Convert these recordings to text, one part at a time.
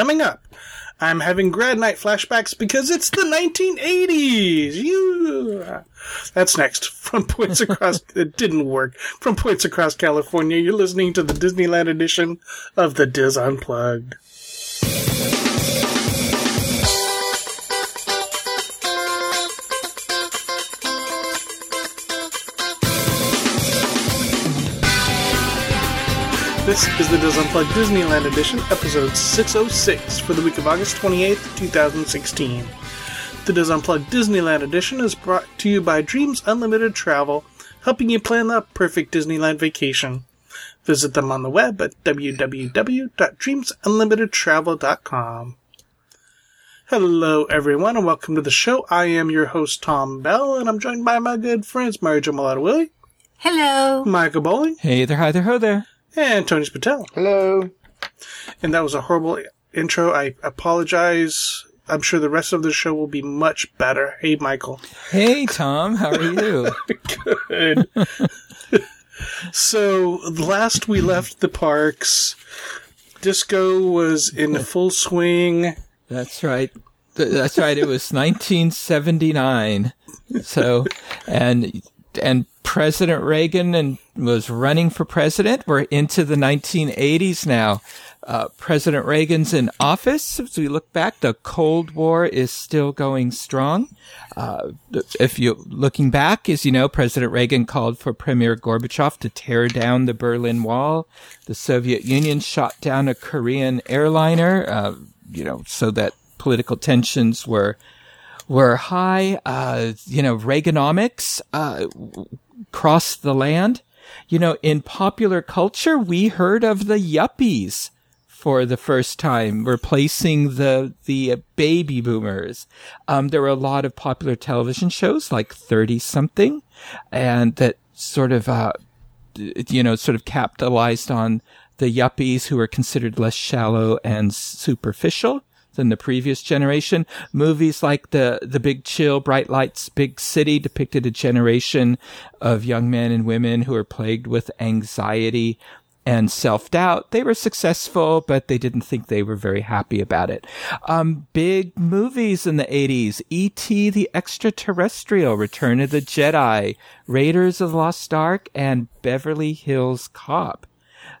Coming up, I'm having grad night flashbacks because it's the 1980s. You. That's next from points across. it didn't work from points across California. You're listening to the Disneyland edition of the Dis Unplugged. This is the Dis Unplugged Disneyland Edition, episode 606 for the week of August 28th, 2016. The Dis Unplugged Disneyland Edition is brought to you by Dreams Unlimited Travel, helping you plan the perfect Disneyland vacation. Visit them on the web at www.dreamsunlimitedtravel.com. Hello, everyone, and welcome to the show. I am your host, Tom Bell, and I'm joined by my good friends, Mary Jo Malata Willie, Hello. Michael Bowling, Hey there, hi there, ho there. And Tony Patel. Hello. And that was a horrible intro. I apologize. I'm sure the rest of the show will be much better. Hey, Michael. Hey Tom, how are you? Good. so, last we left the parks, disco was in full swing. That's right. That's right. It was 1979. So, and and President Reagan and was running for president. We're into the 1980s now. Uh, President Reagan's in office. As we look back, the Cold War is still going strong. Uh, if you looking back, as you know, President Reagan called for Premier Gorbachev to tear down the Berlin Wall. The Soviet Union shot down a Korean airliner. Uh, you know, so that political tensions were were high. Uh, you know, Reaganomics crossed the land. You know, in popular culture, we heard of the yuppies for the first time, replacing the the baby boomers. Um, there were a lot of popular television shows like Thirty Something, and that sort of uh, you know sort of capitalized on the yuppies who were considered less shallow and superficial than the previous generation. Movies like the the Big Chill, Bright Lights, Big City depicted a generation of young men and women who were plagued with anxiety and self doubt. They were successful, but they didn't think they were very happy about it. Um, big movies in the 80s. E.T. the Extraterrestrial, Return of the Jedi, Raiders of the Lost Ark, and Beverly Hills Cop.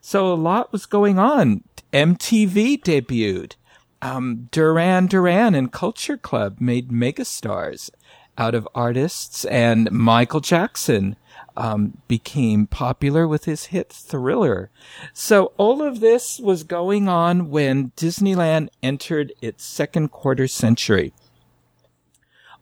So a lot was going on. MTV debuted. Um, Duran Duran and Culture Club made megastars out of artists, and Michael Jackson um, became popular with his hit Thriller. So all of this was going on when Disneyland entered its second quarter century.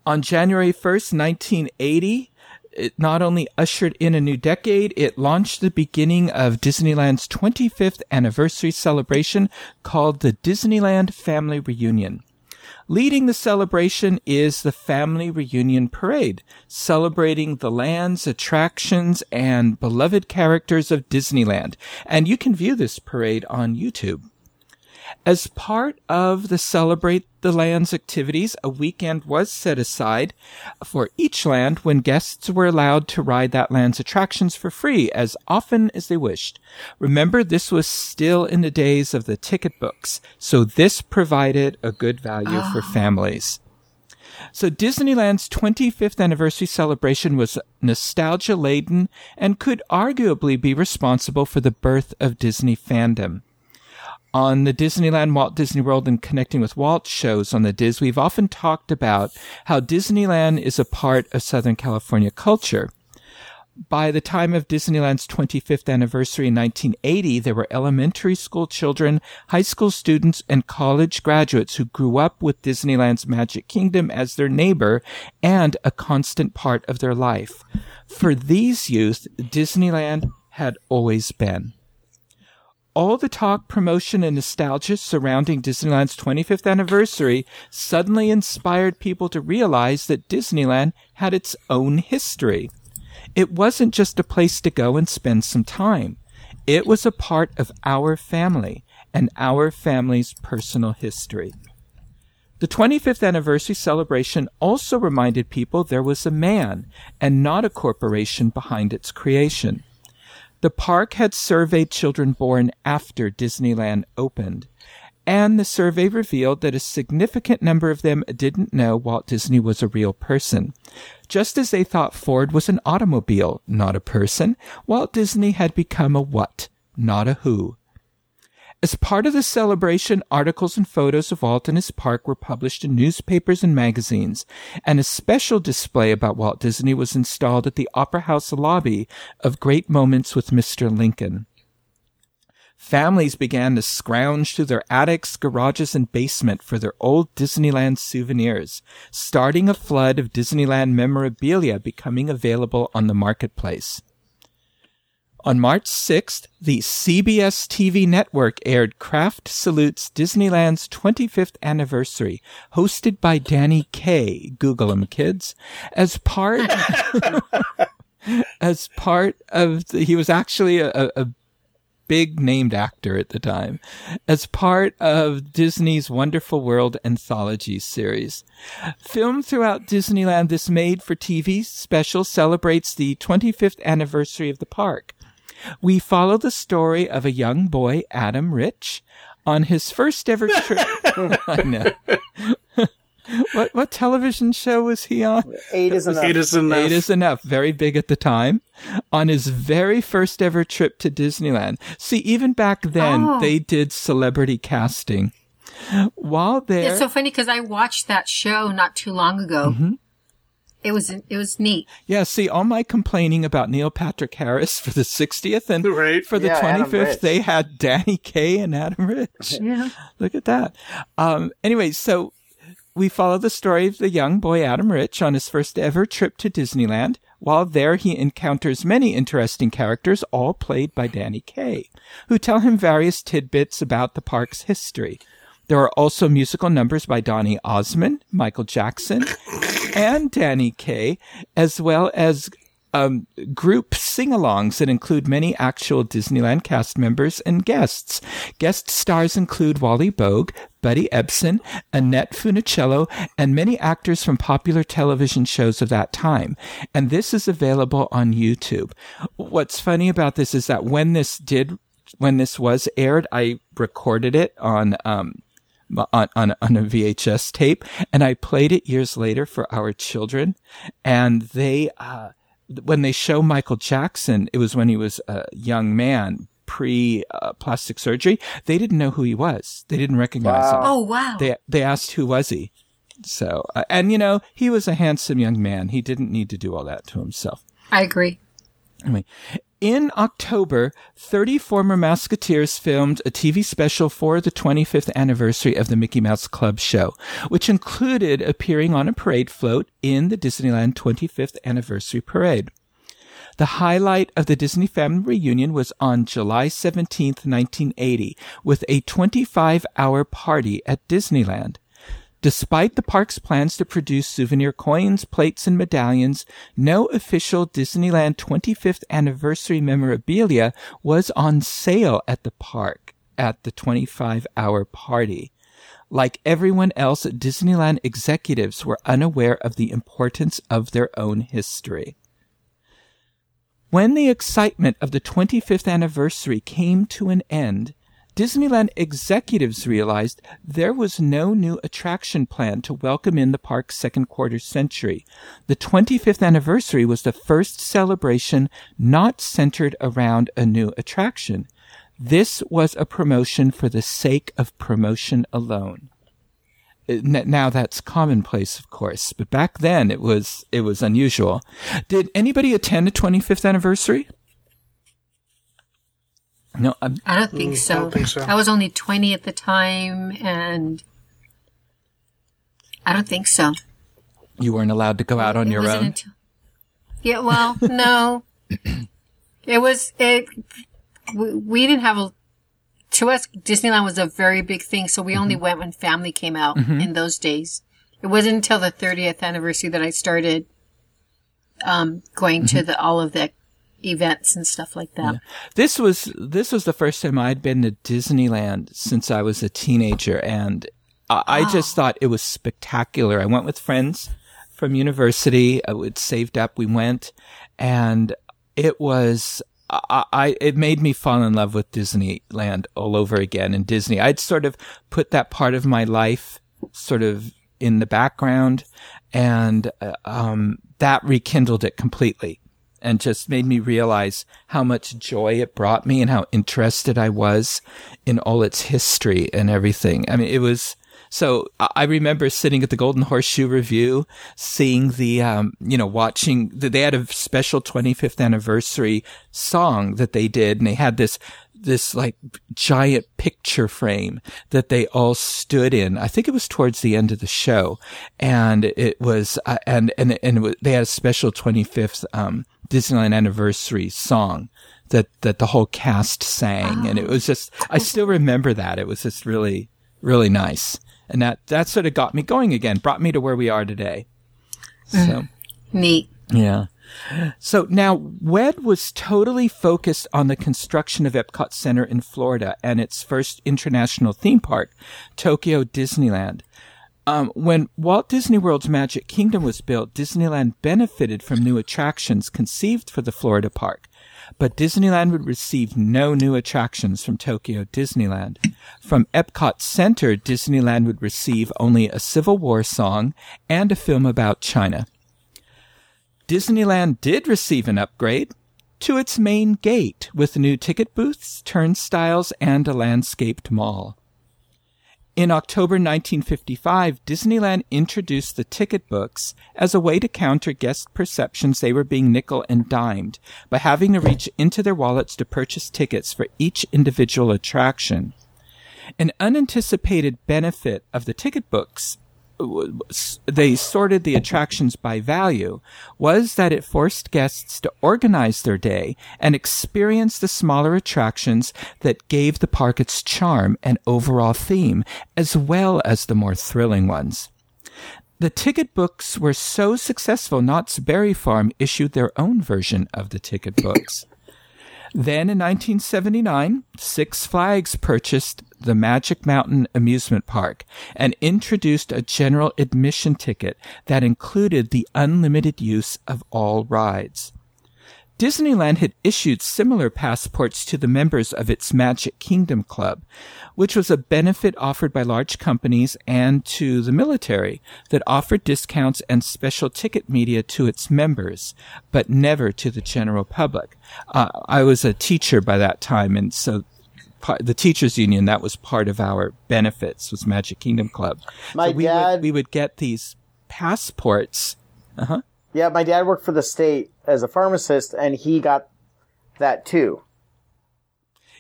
On January 1st, 1980, it not only ushered in a new decade, it launched the beginning of Disneyland's 25th anniversary celebration called the Disneyland Family Reunion. Leading the celebration is the Family Reunion Parade, celebrating the lands, attractions, and beloved characters of Disneyland. And you can view this parade on YouTube. As part of the Celebrate the Lands activities, a weekend was set aside for each land when guests were allowed to ride that land's attractions for free as often as they wished. Remember, this was still in the days of the ticket books, so this provided a good value for ah. families. So Disneyland's 25th anniversary celebration was nostalgia laden and could arguably be responsible for the birth of Disney fandom. On the Disneyland, Walt Disney World, and Connecting with Walt shows on the Dis, we've often talked about how Disneyland is a part of Southern California culture. By the time of Disneyland's 25th anniversary in 1980, there were elementary school children, high school students, and college graduates who grew up with Disneyland's Magic Kingdom as their neighbor and a constant part of their life. For these youth, Disneyland had always been all the talk, promotion, and nostalgia surrounding Disneyland's 25th anniversary suddenly inspired people to realize that Disneyland had its own history. It wasn't just a place to go and spend some time. It was a part of our family and our family's personal history. The 25th anniversary celebration also reminded people there was a man and not a corporation behind its creation. The park had surveyed children born after Disneyland opened, and the survey revealed that a significant number of them didn't know Walt Disney was a real person. Just as they thought Ford was an automobile, not a person, Walt Disney had become a what, not a who. As part of the celebration, articles and photos of Walt and his park were published in newspapers and magazines, and a special display about Walt Disney was installed at the Opera House lobby of Great Moments with Mr. Lincoln. Families began to scrounge through their attics, garages, and basement for their old Disneyland souvenirs, starting a flood of Disneyland memorabilia becoming available on the marketplace. On March 6th, the CBS TV network aired Kraft Salutes Disneyland's 25th anniversary, hosted by Danny Kaye. Google him, kids. As part, as part of the, he was actually a, a big named actor at the time, as part of Disney's Wonderful World anthology series. Filmed throughout Disneyland, this made for TV special celebrates the 25th anniversary of the park. We follow the story of a young boy, Adam Rich, on his first ever trip. I know. what what television show was he on? Eight is enough. Eight is enough. Eight is enough. Very big at the time. On his very first ever trip to Disneyland. See, even back then, Oh. they did celebrity casting. While there, It's so funny because I watched that show not too long ago. Mm-hmm. It was it was neat. yeah, see, all my complaining about Neil Patrick Harris for the 60th and Right. for the Yeah, 25th, they had Danny Kaye and Adam Rich. Yeah. Look at that. Um, anyway, so we follow the story of the young boy Adam Rich on his first ever trip to Disneyland. While there, he encounters many interesting characters, all played by Danny Kaye, who tell him various tidbits about the park's history. There are also musical numbers by Donny Osmond, Michael Jackson, and Danny Kaye, as well as um, group sing-alongs that include many actual Disneyland cast members and guests. Guest stars include Wally Boag, Buddy Ebsen, Annette Funicello, and many actors from popular television shows of that time. And this is available on YouTube. What's funny about this is that when this did, when this was aired, I recorded it on, um, on, on, on a VHS tape and I played it years later for our children and they, uh, when they show Michael Jackson, it was when he was a young man pre uh, plastic surgery. They didn't know who he was. They didn't recognize him. Oh wow. They they asked who was he. So uh, and you know he was a handsome young man. He didn't need to do all that to himself. I agree. Anyway, in October, 30 former Musketeers filmed a TV special for the 25th anniversary of the Mickey Mouse Club show, which included appearing on a parade float in the Disneyland 25th anniversary parade. The highlight of the Disney family reunion was on July 17th, 1980, with a 25 hour party at Disneyland. Despite the park's plans to produce souvenir coins, plates, and medallions, no official Disneyland 25th anniversary memorabilia was on sale at the park at the 25 hour party. Like everyone else, Disneyland executives were unaware of the importance of their own history. When the excitement of the 25th anniversary came to an end, Disneyland executives realized there was no new attraction plan to welcome in the park's second quarter century. The 25th anniversary was the first celebration not centered around a new attraction. This was a promotion for the sake of promotion alone. Now that's commonplace, of course, but back then it was it was unusual. Did anybody attend a 25th anniversary? No, I'm, I don't think so. don't think so. I was only 20 at the time and I don't think so. you weren't allowed to go out on It your wasn't own. until- yeah, well, no. It was, it, we, we didn't have a, to us, Disneyland was a very big thing, so we only Mm-hmm. went when family came out in those days. It wasn't until the 30th anniversary that I started, um, going to Mm-hmm. the, all of the events and stuff like that. This was this was the first time I'd been to Disneyland since I was a teenager, and I, I just thought it was spectacular. I went with friends from university. I would saved up. We went, and it was I, I, it made me fall in love with Disneyland all over again and Disney. I'd sort of put that part of my life sort of in the background and, uh, um, that rekindled it completely and just made me realize how much joy it brought me and how interested I was in all its history and everything. I mean, it was, so I remember sitting at the Golden Horseshoe Revue, seeing the, um, you know, watching, they had a special 25th anniversary song that they did, and they had this, this like giant picture frame that they all stood in. I think it was towards the end of the show, and it was, uh, and and and was, they had a special 25th um, Disneyland anniversary song that that the whole cast sang, oh, and it was just, I still remember that. It was just really, really nice and that that sort of got me going again, brought me to where we are today. So mm. neat. Yeah. So now WED was totally focused on the construction of Epcot Center in Florida and its first international theme park, Tokyo Disneyland. Um, when Walt Disney World's Magic Kingdom was built, Disneyland benefited from new attractions conceived for the Florida park but Disneyland would receive no new attractions from Tokyo Disneyland. From Epcot Center, Disneyland would receive only a Civil War song and a film about China. Disneyland did receive an upgrade to its main gate with new ticket booths, turnstiles, and a landscaped mall. In October 1955, Disneyland introduced the ticket books as a way to counter guest perceptions they were being nickel and dimed by having to reach into their wallets to purchase tickets for each individual attraction. An unanticipated benefit of the ticket books they sorted the attractions by value was that it forced guests to organize their day and experience the smaller attractions that gave the park its charm and overall theme, as well as the more thrilling ones. The ticket books were so successful, Knott's Berry Farm issued their own version of the ticket books. Then in 1979, Six Flags purchased the Magic Mountain Amusement Park and introduced a general admission ticket that included the unlimited use of all rides. Disneyland had issued similar passports to the members of its Magic Kingdom Club, which was a benefit offered by large companies and to the military that offered discounts and special ticket media to its members, but never to the general public. Uh, I was a teacher by that time, and so the teachers union that was part of our benefits was Magic Kingdom Club. My so we dad, would, we would get these passports. Uh huh. Yeah, my dad worked for the state as a pharmacist, and he got that too.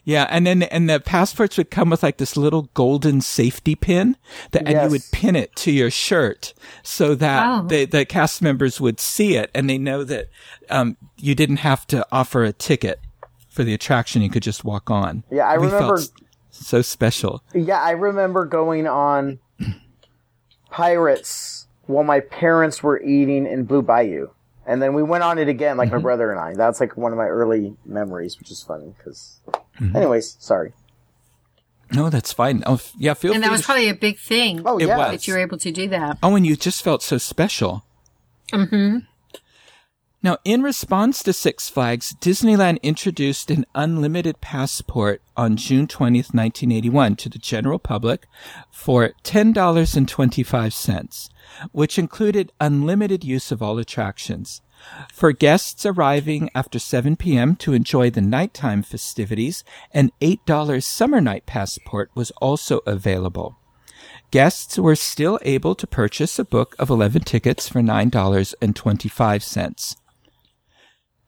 Yeah, and then and the passports would come with like this little golden safety pin that, and you would pin it to your shirt so that oh. the the cast members would see it and they know that um, you didn't have to offer a ticket for the attraction; you could just walk on. Yeah, I we remember so special. Yeah, I remember going on Pirates while my parents were eating in Blue Bayou. And then we went on it again, like mm-hmm. my brother and I. That's like one of my early memories, which is funny because, mm-hmm. anyways, sorry. No, that's fine. Oh, yeah, feel And that was probably a big thing. Oh, yeah. That you were able to do that. Oh, and you just felt so special. Mm-hmm. Now, in response to Six Flags, Disneyland introduced an unlimited passport on June 20th, 1981 to the general public for $10.25 which included unlimited use of all attractions. For guests arriving after 7 p.m. to enjoy the nighttime festivities, an $8 summer night passport was also available. Guests were still able to purchase a book of 11 tickets for $9.25.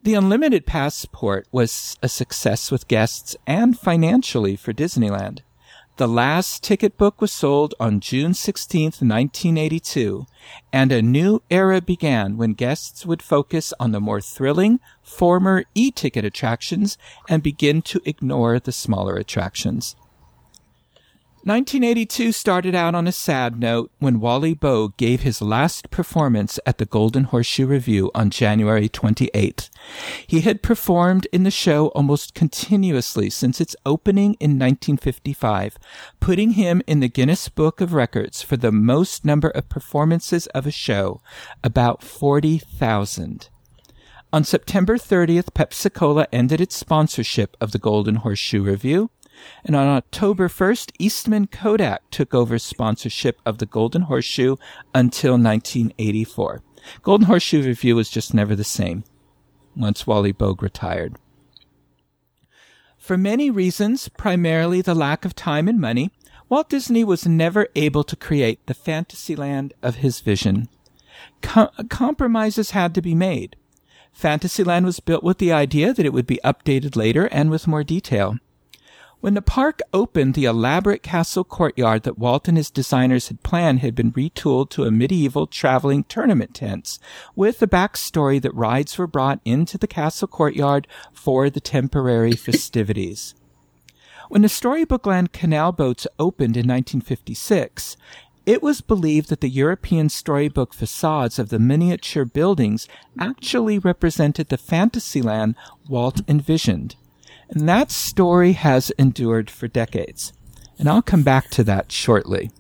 The unlimited passport was a success with guests and financially for Disneyland. The last ticket book was sold on June 16, 1982, and a new era began when guests would focus on the more thrilling former e-ticket attractions and begin to ignore the smaller attractions. 1982 started out on a sad note when Wally Boag gave his last performance at the Golden Horseshoe Revue on January 28th. He had performed in the show almost continuously since its opening in 1955, putting him in the Guinness Book of Records for the most number of performances of a show, about 40,000. On September 30th, Pepsi Cola ended its sponsorship of the Golden Horseshoe Revue. And on October 1st, Eastman Kodak took over sponsorship of the Golden Horseshoe until 1984. Golden Horseshoe Revue was just never the same once Wally Boag retired. For many reasons, primarily the lack of time and money, Walt Disney was never able to create the Fantasyland of his vision. Com- compromises had to be made. Fantasyland was built with the idea that it would be updated later and with more detail. When the park opened, the elaborate castle courtyard that Walt and his designers had planned had been retooled to a medieval traveling tournament tents, with the backstory that rides were brought into the castle courtyard for the temporary festivities. When the Storybook Land canal boats opened in 1956, it was believed that the European storybook facades of the miniature buildings actually represented the Fantasyland Walt envisioned. And that story has endured for decades. And I'll come back to that shortly.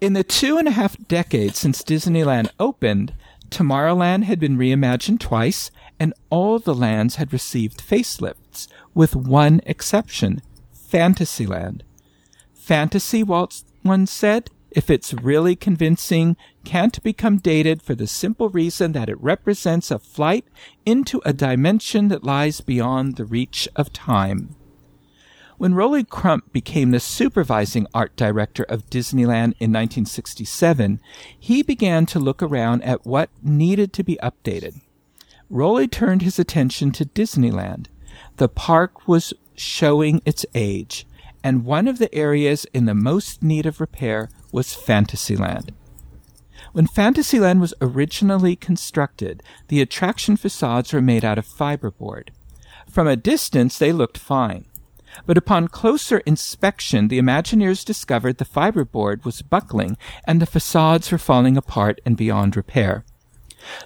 In the two and a half decades since Disneyland opened, Tomorrowland had been reimagined twice, and all the lands had received facelifts, with one exception Fantasyland. Fantasy, Walt once said, if it's really convincing, can't become dated for the simple reason that it represents a flight into a dimension that lies beyond the reach of time. When Rolly Crump became the supervising art director of Disneyland in 1967, he began to look around at what needed to be updated. Rolly turned his attention to Disneyland. The park was showing its age, and one of the areas in the most need of repair was Fantasyland. When Fantasyland was originally constructed, the attraction facades were made out of fiberboard. From a distance, they looked fine. But upon closer inspection, the Imagineers discovered the fiberboard was buckling and the facades were falling apart and beyond repair.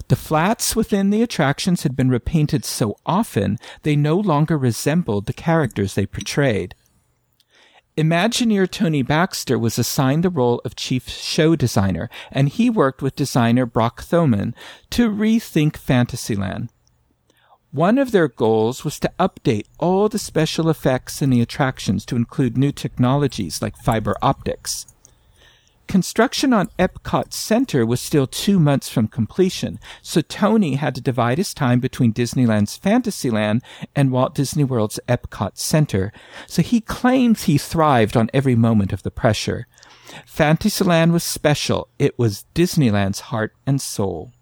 The flats within the attractions had been repainted so often they no longer resembled the characters they portrayed. Imagineer Tony Baxter was assigned the role of chief show designer, and he worked with designer Brock Thoman to rethink Fantasyland. One of their goals was to update all the special effects in the attractions to include new technologies like fiber optics. Construction on Epcot Center was still two months from completion, so Tony had to divide his time between Disneyland's Fantasyland and Walt Disney World's Epcot Center, so he claims he thrived on every moment of the pressure. Fantasyland was special. It was Disneyland's heart and soul.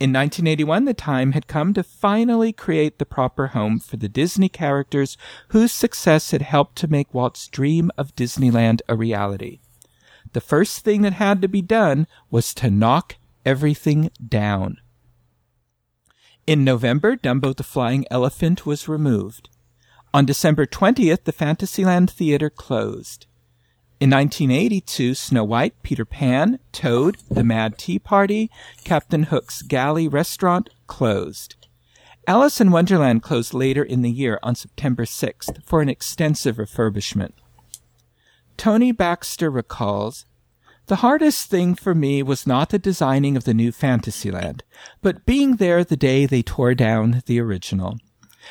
In 1981, the time had come to finally create the proper home for the Disney characters whose success had helped to make Walt's dream of Disneyland a reality the first thing that had to be done was to knock everything down. In November, Dumbo the Flying Elephant was removed. On December 20th, the Fantasyland Theater closed. In 1982, Snow White, Peter Pan, Toad, The Mad Tea Party, Captain Hook's Galley Restaurant closed. Alice in Wonderland closed later in the year on September 6th for an extensive refurbishment. Tony Baxter recalls, the hardest thing for me was not the designing of the new Fantasyland, but being there the day they tore down the original.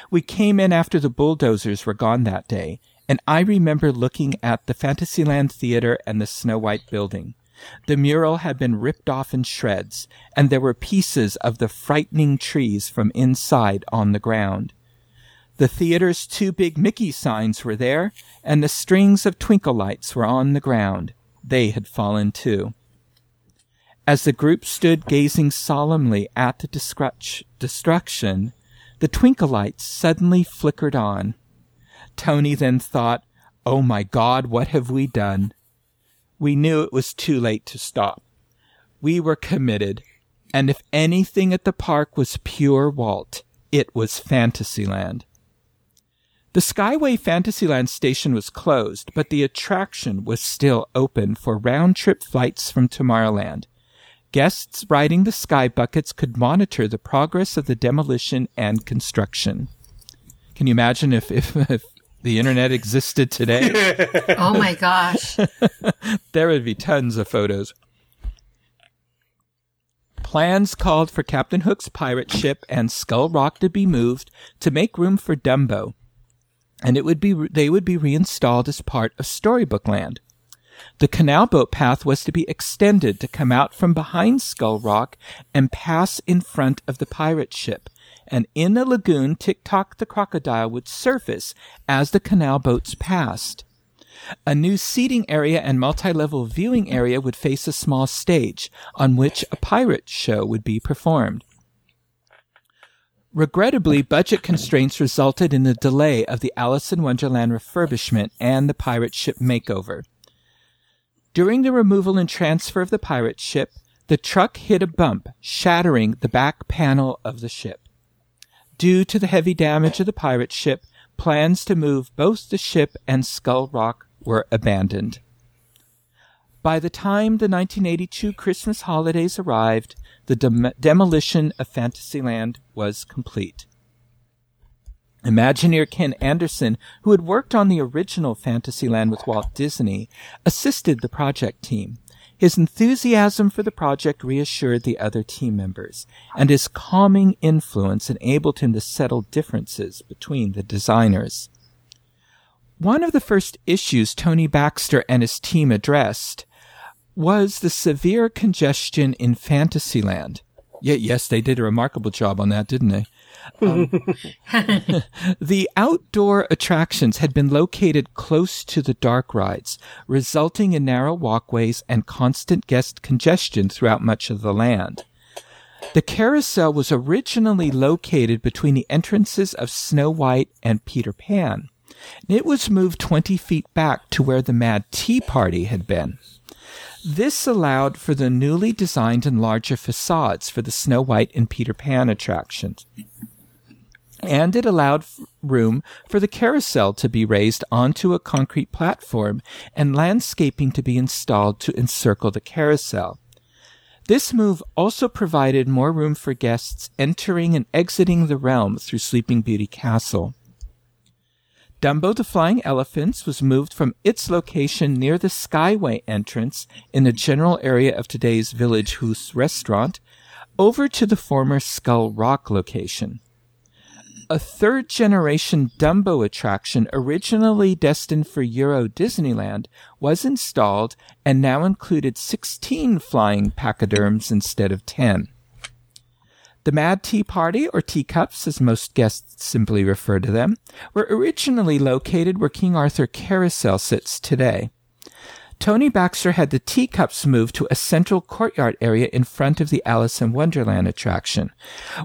We came in after the bulldozers were gone that day, and I remember looking at the Fantasyland Theater and the Snow White building. The mural had been ripped off in shreds, and there were pieces of the frightening trees from inside on the ground. The theater's two big Mickey signs were there, and the strings of twinkle lights were on the ground. They had fallen too. As the group stood gazing solemnly at the destruction, the twinkle lights suddenly flickered on. Tony then thought, Oh my God, what have we done? We knew it was too late to stop. We were committed, and if anything at the park was pure Walt, it was Fantasyland. The Skyway Fantasyland station was closed, but the attraction was still open for round trip flights from Tomorrowland. Guests riding the Sky Buckets could monitor the progress of the demolition and construction. Can you imagine if, if, if the internet existed today? oh my gosh. there would be tons of photos. Plans called for Captain Hook's pirate ship and Skull Rock to be moved to make room for Dumbo, and it would be they would be reinstalled as part of Storybook Land. The canal boat path was to be extended to come out from behind Skull Rock and pass in front of the pirate ship. And in the lagoon, Tick Tock the crocodile would surface as the canal boats passed. A new seating area and multi-level viewing area would face a small stage on which a pirate show would be performed. Regrettably, budget constraints resulted in the delay of the Alice in Wonderland refurbishment and the pirate ship makeover. During the removal and transfer of the pirate ship, the truck hit a bump, shattering the back panel of the ship. Due to the heavy damage of the pirate ship, plans to move both the ship and Skull Rock were abandoned. By the time the 1982 Christmas holidays arrived, the dem- demolition of Fantasyland was complete. Imagineer Ken Anderson, who had worked on the original Fantasyland with Walt Disney, assisted the project team. His enthusiasm for the project reassured the other team members, and his calming influence enabled him to settle differences between the designers. One of the first issues Tony Baxter and his team addressed was the severe congestion in Fantasyland. Yeah, yes, they did a remarkable job on that, didn't they? Um, the outdoor attractions had been located close to the dark rides, resulting in narrow walkways and constant guest congestion throughout much of the land. The carousel was originally located between the entrances of Snow White and Peter Pan. It was moved 20 feet back to where the Mad Tea Party had been. This allowed for the newly designed and larger facades for the Snow White and Peter Pan attractions. And it allowed room for the carousel to be raised onto a concrete platform and landscaping to be installed to encircle the carousel. This move also provided more room for guests entering and exiting the realm through Sleeping Beauty Castle. Dumbo the Flying Elephants was moved from its location near the Skyway entrance in the general area of today's Village Haus restaurant over to the former Skull Rock location. A third generation Dumbo attraction originally destined for Euro Disneyland was installed and now included 16 flying pachyderms instead of 10. The Mad Tea Party, or teacups as most guests simply refer to them, were originally located where King Arthur Carousel sits today. Tony Baxter had the teacups moved to a central courtyard area in front of the Alice in Wonderland attraction.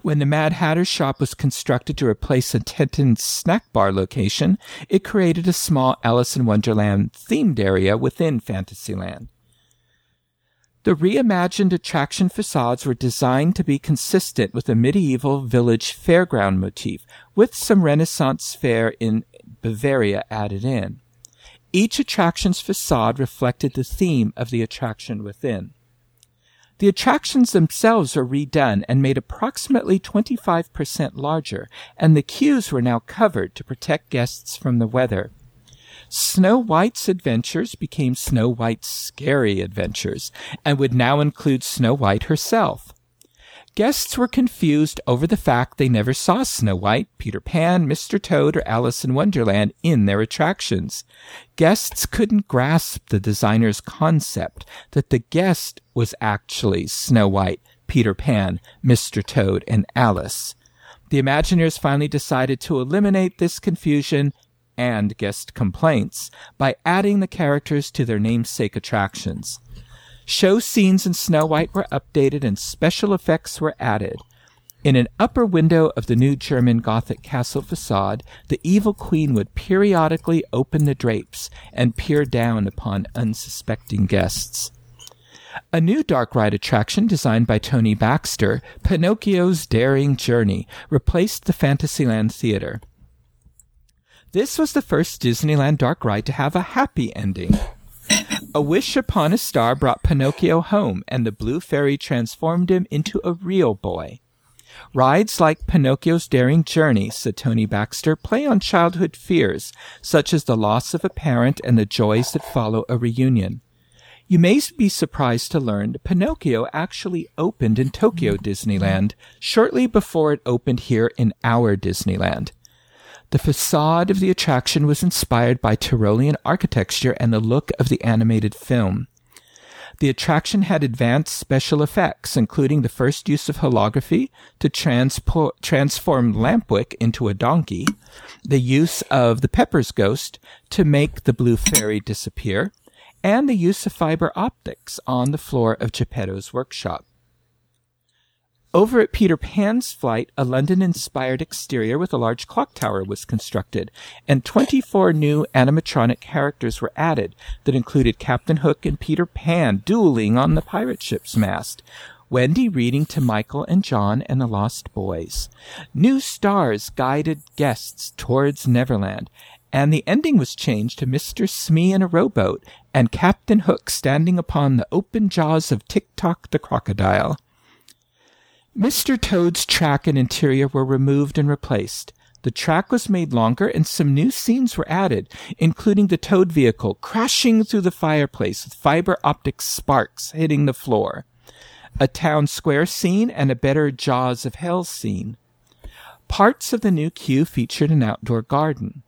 When the Mad Hatter shop was constructed to replace a Tintin snack bar location, it created a small Alice in Wonderland themed area within Fantasyland. The reimagined attraction facades were designed to be consistent with a medieval village fairground motif, with some Renaissance fair in Bavaria added in. Each attraction's facade reflected the theme of the attraction within. The attractions themselves were redone and made approximately 25% larger, and the queues were now covered to protect guests from the weather. Snow White's adventures became Snow White's scary adventures and would now include Snow White herself. Guests were confused over the fact they never saw Snow White, Peter Pan, Mr. Toad, or Alice in Wonderland in their attractions. Guests couldn't grasp the designer's concept that the guest was actually Snow White, Peter Pan, Mr. Toad, and Alice. The Imagineers finally decided to eliminate this confusion and guest complaints by adding the characters to their namesake attractions. Show scenes in Snow White were updated and special effects were added. In an upper window of the new German Gothic castle facade, the evil queen would periodically open the drapes and peer down upon unsuspecting guests. A new dark ride attraction designed by Tony Baxter, Pinocchio's Daring Journey, replaced the Fantasyland Theater. This was the first Disneyland dark ride to have a happy ending. A wish upon a star brought Pinocchio home, and the blue fairy transformed him into a real boy. Rides like Pinocchio's Daring Journey, said Tony Baxter, play on childhood fears, such as the loss of a parent and the joys that follow a reunion. You may be surprised to learn that Pinocchio actually opened in Tokyo Disneyland shortly before it opened here in our Disneyland. The facade of the attraction was inspired by Tyrolean architecture and the look of the animated film. The attraction had advanced special effects, including the first use of holography to transpo- transform Lampwick into a donkey, the use of the Pepper's ghost to make the blue fairy disappear, and the use of fiber optics on the floor of Geppetto's workshop. Over at Peter Pan's flight, a London inspired exterior with a large clock tower was constructed, and 24 new animatronic characters were added that included Captain Hook and Peter Pan dueling on the pirate ship's mast. Wendy reading to Michael and John and the Lost Boys. New stars guided guests towards Neverland, and the ending was changed to Mr. Smee in a rowboat and Captain Hook standing upon the open jaws of Tick Tock the crocodile. Mr. Toad's track and interior were removed and replaced. The track was made longer and some new scenes were added, including the Toad vehicle crashing through the fireplace with fiber optic sparks hitting the floor, a town square scene, and a better Jaws of Hell scene. Parts of the new queue featured an outdoor garden.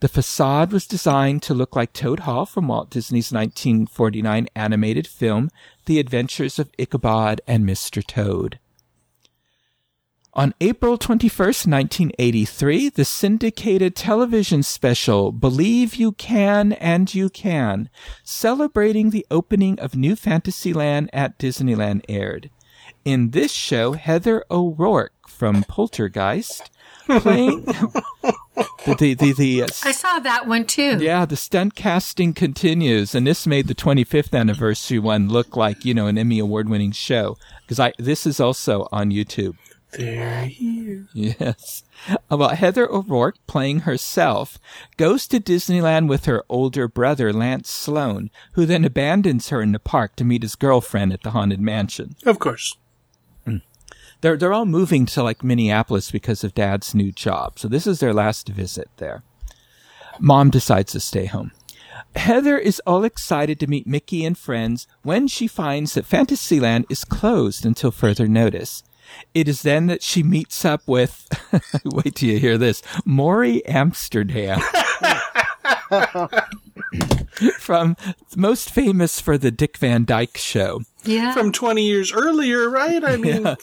The facade was designed to look like Toad Hall from Walt Disney's 1949 animated film, The Adventures of Ichabod and Mr. Toad. On April 21st, 1983, the syndicated television special Believe You Can and You Can, celebrating the opening of New Fantasyland at Disneyland aired. In this show, Heather O'Rourke from Poltergeist playing the the the, the uh, I saw that one too. yeah, the stunt casting continues, and this made the 25th anniversary one look like you know an Emmy award winning show because I this is also on YouTube. They're here. Yes. About Heather O'Rourke playing herself goes to Disneyland with her older brother Lance Sloan, who then abandons her in the park to meet his girlfriend at the haunted mansion. Of course. Hmm. They're they're all moving to like Minneapolis because of Dad's new job, so this is their last visit there. Mom decides to stay home. Heather is all excited to meet Mickey and friends when she finds that Fantasyland is closed until further notice. It is then that she meets up with, wait till you hear this, Morey Amsterdam. From most famous for the Dick Van Dyke show. Yeah. From 20 years earlier, right? I mean,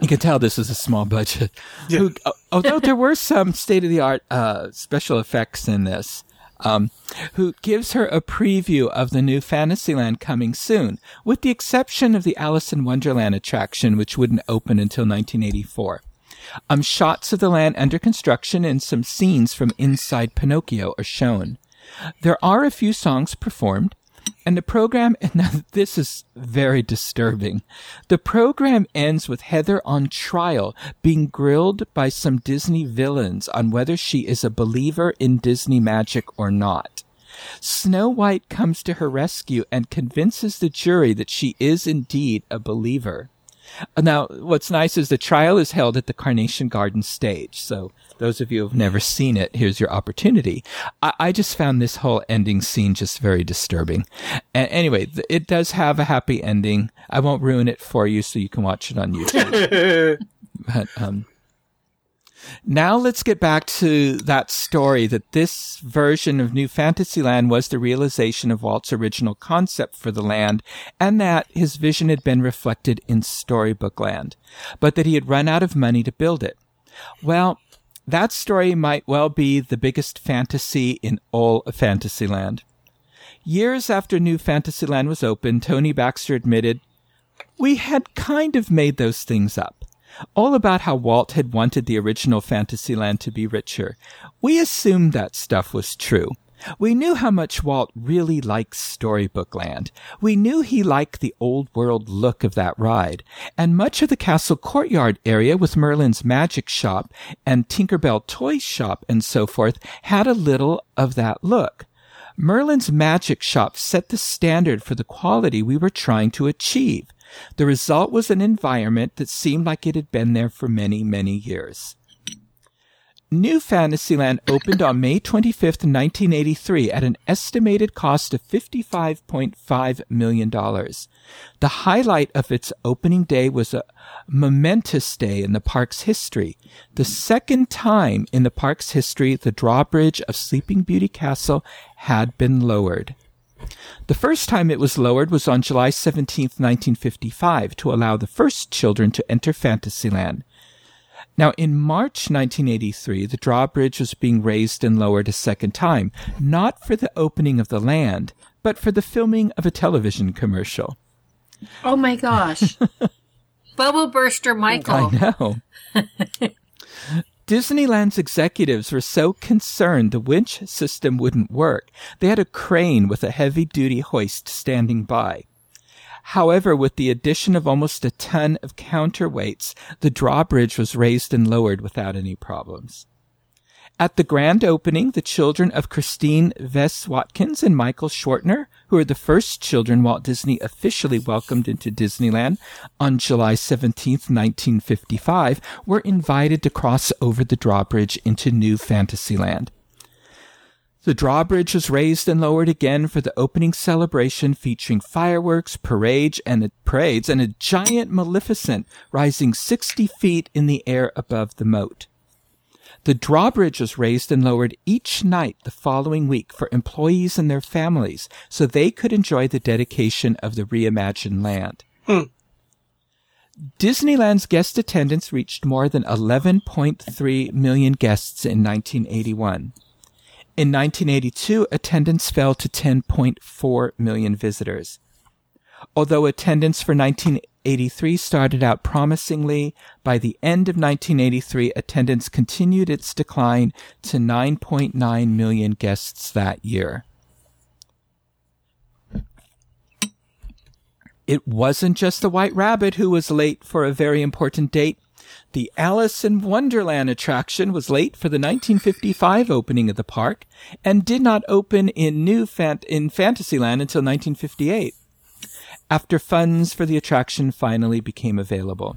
You can tell this is a small budget. Yeah. Who, although there were some state of the art uh, special effects in this, um, who gives her a preview of the new Fantasyland coming soon, with the exception of the Alice in Wonderland attraction, which wouldn't open until 1984. Um, shots of the land under construction and some scenes from inside Pinocchio are shown. There are a few songs performed, and the program, and now this is very disturbing. The program ends with Heather on trial being grilled by some Disney villains on whether she is a believer in Disney magic or not. Snow White comes to her rescue and convinces the jury that she is indeed a believer. Now, what's nice is the trial is held at the Carnation Garden stage. So those of you who've never seen it, here's your opportunity. I, I just found this whole ending scene just very disturbing. And anyway, th- it does have a happy ending. I won't ruin it for you so you can watch it on YouTube. but, um, now let's get back to that story that this version of New Fantasyland was the realization of Walt's original concept for the land and that his vision had been reflected in Storybook Land, but that he had run out of money to build it. Well, that story might well be the biggest fantasy in all of Fantasyland. Years after New Fantasyland was opened, Tony Baxter admitted, We had kind of made those things up all about how Walt had wanted the original Fantasyland to be richer. We assumed that stuff was true. We knew how much Walt really liked Storybook Land. We knew he liked the old world look of that ride. And much of the castle courtyard area with Merlin's magic shop and Tinkerbell toy shop and so forth had a little of that look. Merlin's magic shop set the standard for the quality we were trying to achieve. The result was an environment that seemed like it had been there for many, many years. New Fantasyland opened on May 25th, 1983 at an estimated cost of $55.5 million. The highlight of its opening day was a momentous day in the park's history. The second time in the park's history the drawbridge of Sleeping Beauty Castle had been lowered. The first time it was lowered was on July 17, 1955, to allow the first children to enter Fantasyland. Now, in March 1983, the drawbridge was being raised and lowered a second time, not for the opening of the land, but for the filming of a television commercial. Oh my gosh. Bubble burster Michael. I know. Disneyland's executives were so concerned the winch system wouldn't work, they had a crane with a heavy duty hoist standing by. However, with the addition of almost a ton of counterweights, the drawbridge was raised and lowered without any problems. At the grand opening, the children of Christine Vess Watkins and Michael Schwartner, who are the first children Walt Disney officially welcomed into Disneyland on July 17, 1955, were invited to cross over the drawbridge into New Fantasyland. The drawbridge was raised and lowered again for the opening celebration featuring fireworks, parades, and parades, and a giant Maleficent rising 60 feet in the air above the moat. The drawbridge was raised and lowered each night the following week for employees and their families so they could enjoy the dedication of the reimagined land. Hmm. Disneyland's guest attendance reached more than 11.3 million guests in 1981. In 1982, attendance fell to 10.4 million visitors. Although attendance for 1983 started out promisingly, by the end of 1983, attendance continued its decline to 9.9 million guests that year. It wasn't just the White Rabbit who was late for a very important date. The Alice in Wonderland attraction was late for the 1955 opening of the park and did not open in new fant- in Fantasyland until 1958 after funds for the attraction finally became available.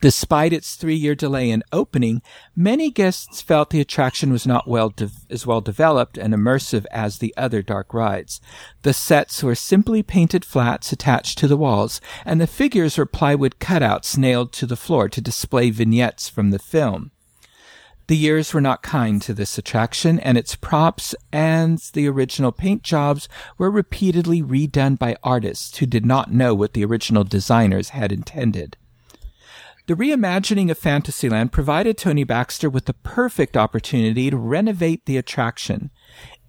Despite its three-year delay in opening, many guests felt the attraction was not well de- as well developed and immersive as the other dark rides. The sets were simply painted flats attached to the walls, and the figures were plywood cutouts nailed to the floor to display vignettes from the film. The years were not kind to this attraction, and its props and the original paint jobs were repeatedly redone by artists who did not know what the original designers had intended. The reimagining of Fantasyland provided Tony Baxter with the perfect opportunity to renovate the attraction.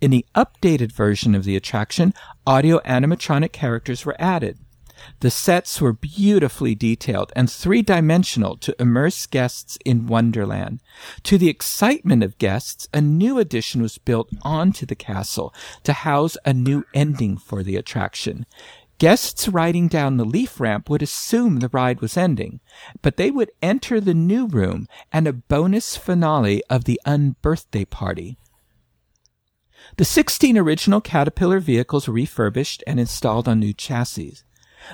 In the updated version of the attraction, audio animatronic characters were added. The sets were beautifully detailed and three dimensional to immerse guests in Wonderland. To the excitement of guests, a new addition was built onto the castle to house a new ending for the attraction. Guests riding down the leaf ramp would assume the ride was ending, but they would enter the new room and a bonus finale of the unbirthday party. The 16 original Caterpillar vehicles were refurbished and installed on new chassis.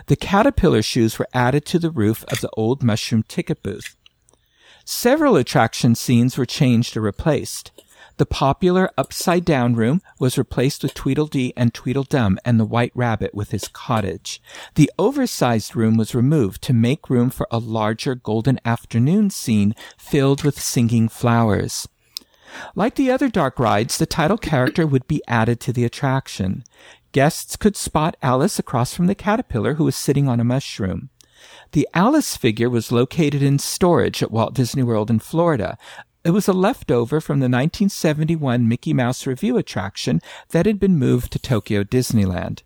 The Caterpillar shoes were added to the roof of the old mushroom ticket booth. Several attraction scenes were changed or replaced. The popular Upside Down Room was replaced with Tweedledee and Tweedledum and the White Rabbit with his cottage. The oversized room was removed to make room for a larger Golden Afternoon scene filled with singing flowers. Like the other dark rides, the title character would be added to the attraction. Guests could spot Alice across from the caterpillar who was sitting on a mushroom. The Alice figure was located in storage at Walt Disney World in Florida. It was a leftover from the 1971 Mickey Mouse Revue attraction that had been moved to Tokyo Disneyland.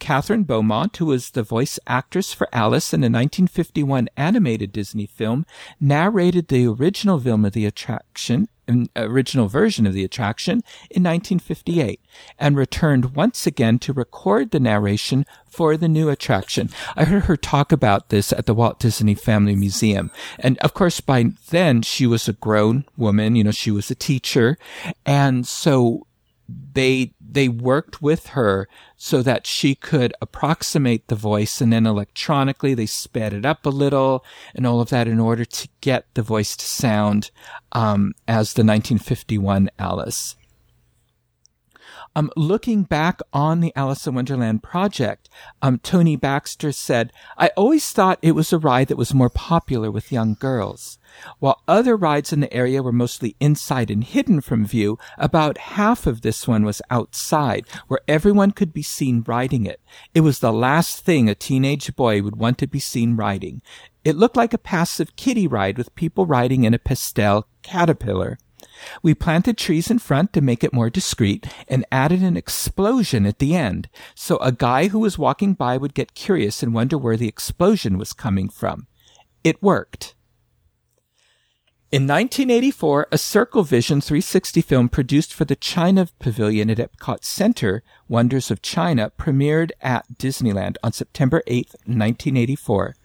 Kathryn Beaumont, who was the voice actress for Alice in the 1951 animated Disney film, narrated the original film of the attraction original version of the attraction in 1958 and returned once again to record the narration for the new attraction. I heard her talk about this at the Walt Disney Family Museum. And of course, by then she was a grown woman, you know, she was a teacher. And so they they worked with her so that she could approximate the voice and then electronically they sped it up a little and all of that in order to get the voice to sound um, as the 1951 Alice. Um, looking back on the Alice in Wonderland project, um, Tony Baxter said, I always thought it was a ride that was more popular with young girls. While other rides in the area were mostly inside and hidden from view, about half of this one was outside, where everyone could be seen riding it. It was the last thing a teenage boy would want to be seen riding. It looked like a passive kiddie ride with people riding in a pastel caterpillar. We planted trees in front to make it more discreet and added an explosion at the end, so a guy who was walking by would get curious and wonder where the explosion was coming from. It worked. In 1984, a Circle Vision 360 film produced for the China Pavilion at Epcot Center, Wonders of China, premiered at Disneyland on September 8, 1984.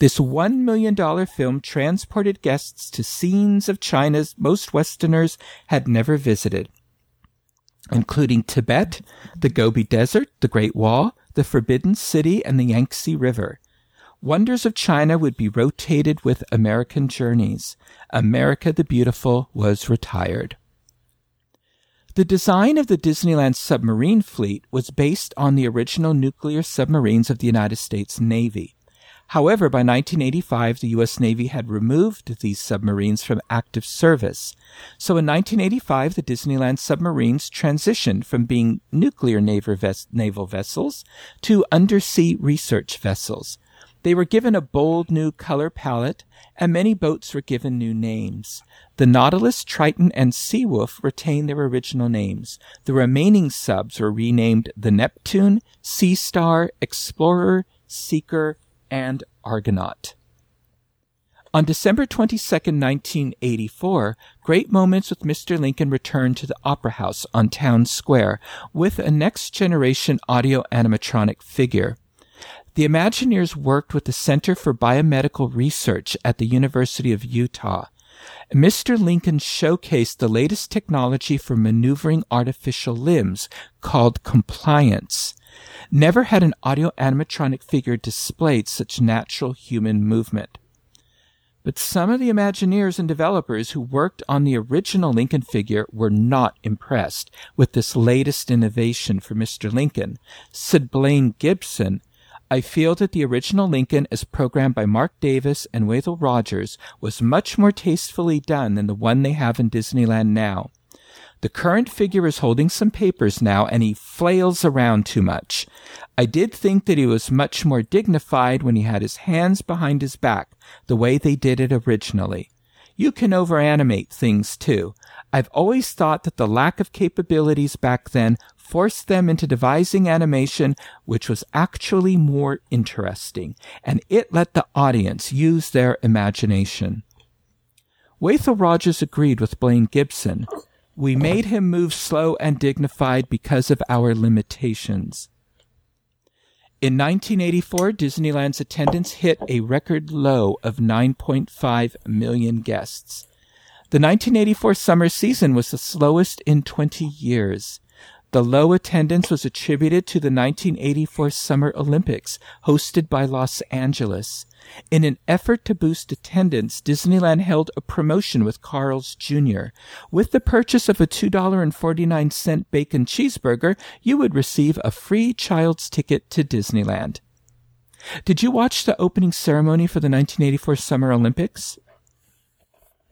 This $1 million film transported guests to scenes of China's most Westerners had never visited, including Tibet, the Gobi Desert, the Great Wall, the Forbidden City, and the Yangtze River. Wonders of China would be rotated with American Journeys. America the Beautiful was retired. The design of the Disneyland submarine fleet was based on the original nuclear submarines of the United States Navy. However, by 1985, the U.S. Navy had removed these submarines from active service. So in 1985, the Disneyland submarines transitioned from being nuclear naval vessels to undersea research vessels. They were given a bold new color palette, and many boats were given new names. The Nautilus, Triton, and Seawolf retained their original names. The remaining subs were renamed the Neptune, Sea Star, Explorer, Seeker, and Argonaut. On December 22, 1984, Great Moments with Mr. Lincoln returned to the Opera House on Town Square with a next generation audio animatronic figure. The Imagineers worked with the Center for Biomedical Research at the University of Utah. Mr. Lincoln showcased the latest technology for maneuvering artificial limbs called compliance. Never had an audio animatronic figure displayed such natural human movement. But some of the Imagineers and developers who worked on the original Lincoln figure were not impressed with this latest innovation for Mr. Lincoln, said Blaine Gibson, I feel that the original Lincoln, as programmed by Marc Davis and Wathel Rogers, was much more tastefully done than the one they have in Disneyland now. The current figure is holding some papers now and he flails around too much. I did think that he was much more dignified when he had his hands behind his back, the way they did it originally. You can overanimate things too. I've always thought that the lack of capabilities back then forced them into devising animation which was actually more interesting, and it let the audience use their imagination. Wathel Rogers agreed with Blaine Gibson. We made him move slow and dignified because of our limitations. In 1984, Disneyland's attendance hit a record low of 9.5 million guests. The 1984 summer season was the slowest in 20 years. The low attendance was attributed to the 1984 Summer Olympics, hosted by Los Angeles. In an effort to boost attendance, Disneyland held a promotion with Carl's Jr. With the purchase of a $2.49 bacon cheeseburger, you would receive a free child's ticket to Disneyland. Did you watch the opening ceremony for the 1984 Summer Olympics?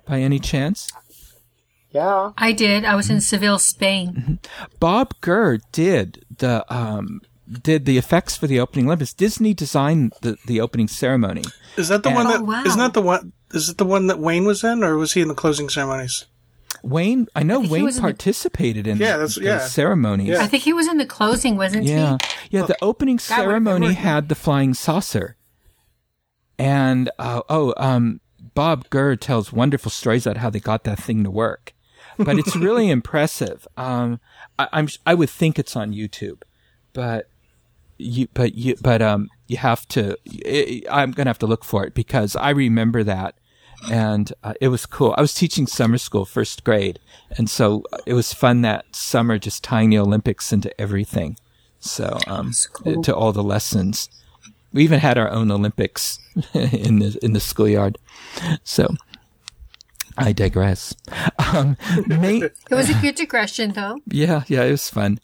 By any chance? Yeah. I did. I was in Seville, Spain. Mm-hmm. Bob Gurr did the um, did the effects for the opening Olympics. Disney designed the, the opening ceremony. Is that the And- one that Oh, wow. not that the one? Is it the one that Wayne was in, or was he in the closing ceremonies? Wayne, I know think he Wayne was in the- participated in Yeah, that's- the yeah. ceremonies. Yeah. I think he was in the closing, wasn't Yeah, he? yeah. The opening That would've ceremony worth had the flying saucer, and uh, oh, um, Bob Gurr tells wonderful stories about how they got that thing to work. But it's really impressive. Um, I, I'm I would think it's on YouTube, but you but you but um you have to. I, I'm gonna have to look for it because I remember that, and uh, it was cool. I was teaching summer school, first grade, and so uh, it was fun that summer just tying the Olympics into everything. So um, cool. to all the lessons. We even had our own Olympics in the in the schoolyard. So I digress. Um, main, It was a good digression, though. yeah, yeah, it was fun.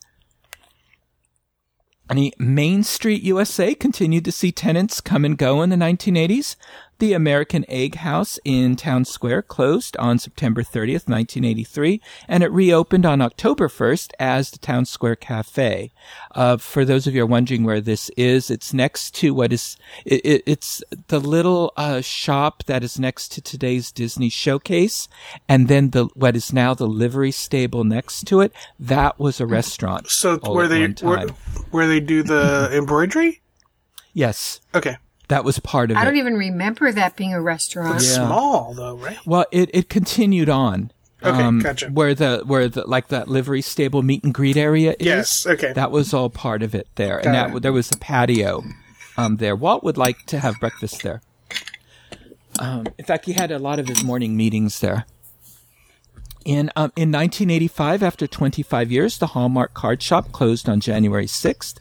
And Main Street USA continued to see tenants come and go in the 1980s. The American Egg House in Town Square closed on September 30th, 1983, and it reopened on October 1st as the Town Square Cafe. Uh, for those of you who are wondering where this is, it's next to what is, it, it, it's the little, uh, shop that is next to today's Disney showcase, and then the, what is now the livery stable next to it, that was a restaurant. So where they where, where they do the embroidery? Yes, Okay. That was part of I it. I don't even remember that being a restaurant. It's Yeah. small though, right? Well, it, it continued on. Okay, gotcha. Where the where the like that livery stable meet and greet area is. Yes, okay. That was all part of it there, and that it. there was a patio um, there. Walt would like to have breakfast there. Um, in fact, he had a lot of his morning meetings there. In um, in 1985, after 25 years, the Hallmark Card Shop closed on January 6th.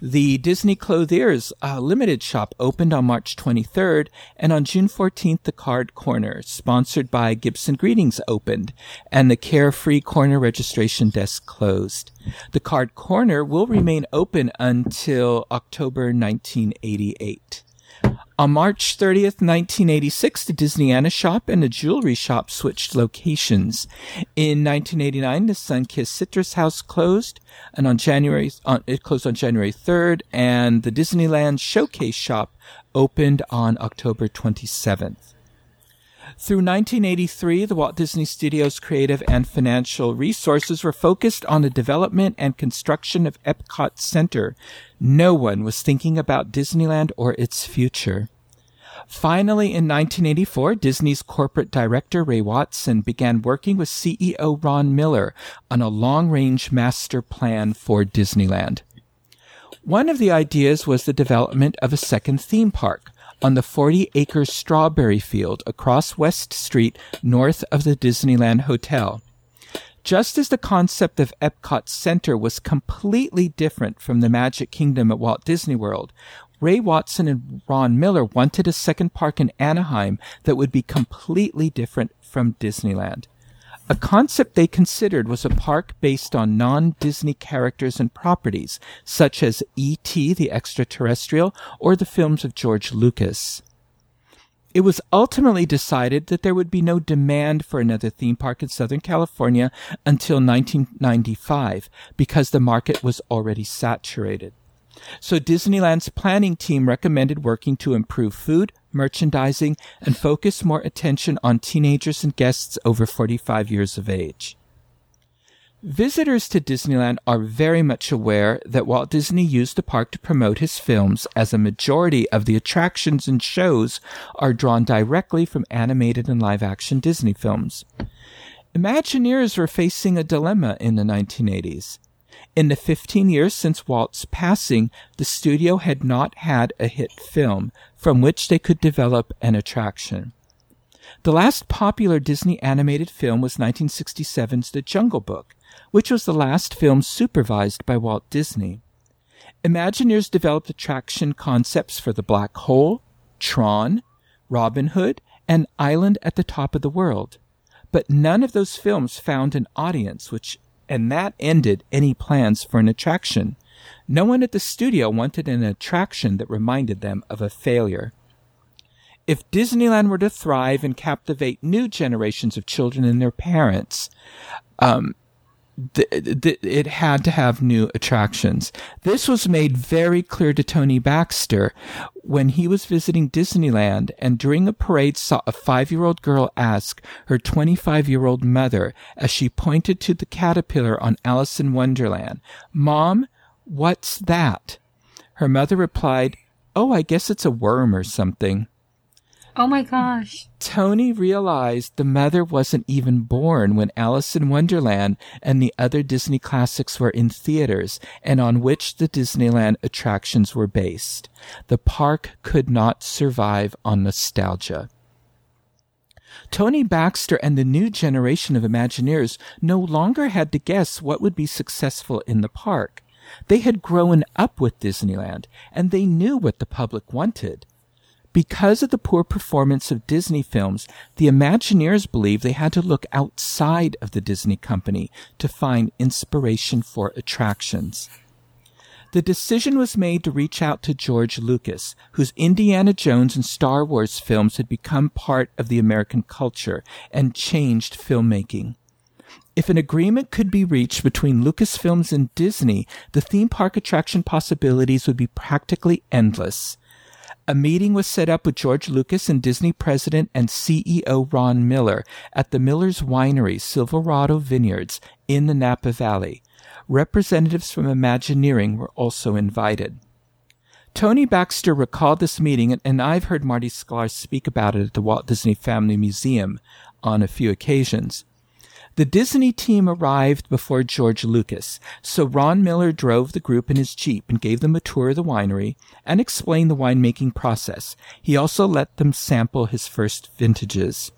The Disney Clothiers uh, Limited Shop opened on March 23rd, and on June 14th, the Card Corner, sponsored by Gibson Greetings, opened, and the Carefree Corner registration desk closed. The Card Corner will remain open until October 1988. On March 30th, 1986, the Disneyana shop and the jewelry shop switched locations. In 1989, the Sunkist Citrus House closed, and on January, on, it closed on January 3rd, and the Disneyland Showcase shop opened on October 27th. Through 1983, the Walt Disney Studios creative and financial resources were focused on the development and construction of Epcot Center. No one was thinking about Disneyland or its future. Finally, in 1984, Disney's corporate director Ray Watson began working with CEO Ron Miller on a long-range master plan for Disneyland. One of the ideas was the development of a second theme park on the 40 acre strawberry field across West Street north of the Disneyland Hotel. Just as the concept of Epcot Center was completely different from the Magic Kingdom at Walt Disney World, Ray Watson and Ron Miller wanted a second park in Anaheim that would be completely different from Disneyland. A concept they considered was a park based on non-Disney characters and properties, such as E.T. the Extraterrestrial or the films of George Lucas. It was ultimately decided that there would be no demand for another theme park in Southern California until 1995 because the market was already saturated. So Disneyland's planning team recommended working to improve food, merchandising, and focus more attention on teenagers and guests over 45 years of age. Visitors to Disneyland are very much aware that Walt Disney used the park to promote his films as a majority of the attractions and shows are drawn directly from animated and live action Disney films. Imagineers were facing a dilemma in the 1980s. In the 15 years since Walt's passing, the studio had not had a hit film from which they could develop an attraction. The last popular Disney animated film was 1967's The Jungle Book, which was the last film supervised by Walt Disney. Imagineers developed attraction concepts for The Black Hole, Tron, Robin Hood, and Island at the Top of the World. But none of those films found an audience, which and that ended any plans for an attraction. No one at the studio wanted an attraction that reminded them of a failure. If Disneyland were to thrive and captivate new generations of children and their parents, um, th- th- it had to have new attractions. This was made very clear to Tony Baxter when he was visiting Disneyland and during a parade saw a five-year-old girl ask her 25-year-old mother as she pointed to the caterpillar on Alice in Wonderland, Mom, what's that? Her mother replied, Oh, I guess it's a worm or something. Oh my gosh. Tony realized the mother wasn't even born when Alice in Wonderland and the other Disney classics were in theaters and on which the Disneyland attractions were based. The park could not survive on nostalgia. Tony Baxter and the new generation of Imagineers no longer had to guess what would be successful in the park. They had grown up with Disneyland, and they knew what the public wanted. Because of the poor performance of Disney films, the Imagineers believed they had to look outside of the Disney company to find inspiration for attractions. The decision was made to reach out to George Lucas, whose Indiana Jones and Star Wars films had become part of the American culture and changed filmmaking. If an agreement could be reached between Lucasfilms and Disney, the theme park attraction possibilities would be practically endless. A meeting was set up with George Lucas and Disney president and CEO Ron Miller at the Miller's Winery, Silverado Vineyards, in the Napa Valley. Representatives from Imagineering were also invited. Tony Baxter recalled this meeting, and I've heard Marty Sklar speak about it at the Walt Disney Family Museum on a few occasions. The Disney team arrived before George Lucas, so Ron Miller drove the group in his Jeep and gave them a tour of the winery and explained the winemaking process. He also let them sample his first vintages.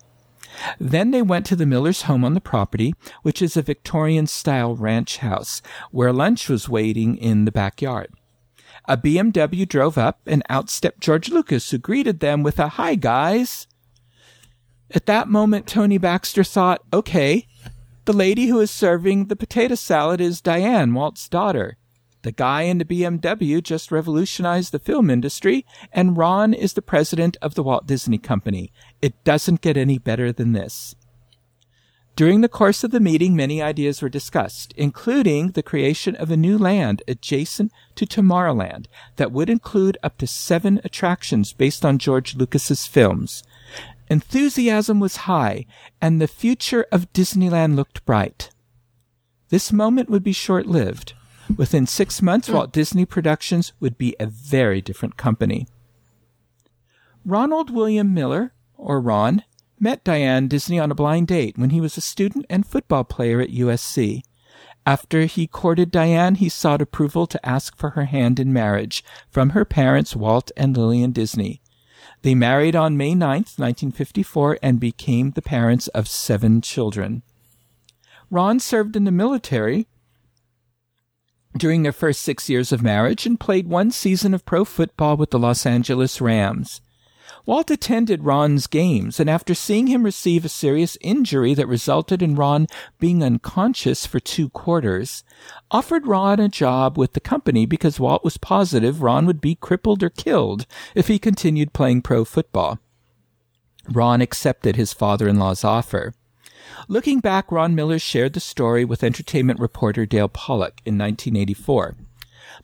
Then they went to the Miller's home on the property, which is a Victorian style ranch house, where lunch was waiting in the backyard. A BMW drove up and out stepped George Lucas, who greeted them with a hi guys. At that moment, Tony Baxter thought, okay, the lady who is serving the potato salad is Diane, Walt's daughter. The guy in the BMW just revolutionized the film industry, and Ron is the president of the Walt Disney Company. It doesn't get any better than this. During the course of the meeting, many ideas were discussed, including the creation of a new land adjacent to Tomorrowland that would include up to seven attractions based on George Lucas's films. Enthusiasm was high, and the future of Disneyland looked bright. This moment would be short lived. Within six months, hmm. Walt Disney Productions would be a very different company. Ronald William Miller, or Ron, met Diane Disney on a blind date when he was a student and football player at USC. After he courted Diane, he sought approval to ask for her hand in marriage from her parents, Walt and Lillian Disney. They married on May 9th, 1954, and became the parents of seven children. Ron served in the military during their first six years of marriage and played one season of pro football with the Los Angeles Rams. Walt attended Ron's games, and after seeing him receive a serious injury that resulted in Ron being unconscious for two quarters, offered Ron a job with the company because Walt was positive Ron would be crippled or killed if he continued playing pro football. Ron accepted his father-in-law's offer. Looking back, Ron Miller shared the story with entertainment reporter Dale Pollock in 1984.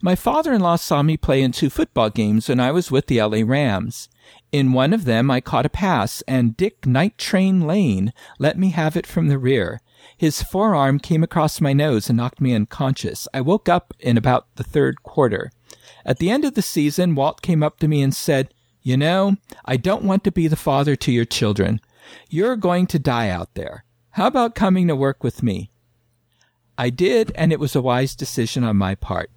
My father-in-law saw me play in two football games when I was with the LA Rams. In one of them, I caught a pass, and Dick Night Train Lane let me have it from the rear. His forearm came across my nose and knocked me unconscious. I woke up in about the third quarter. At the end of the season, Walt came up to me and said, You know, I don't want to be the father to your children. You're going to die out there. How about coming to work with me? I did, and it was a wise decision on my part.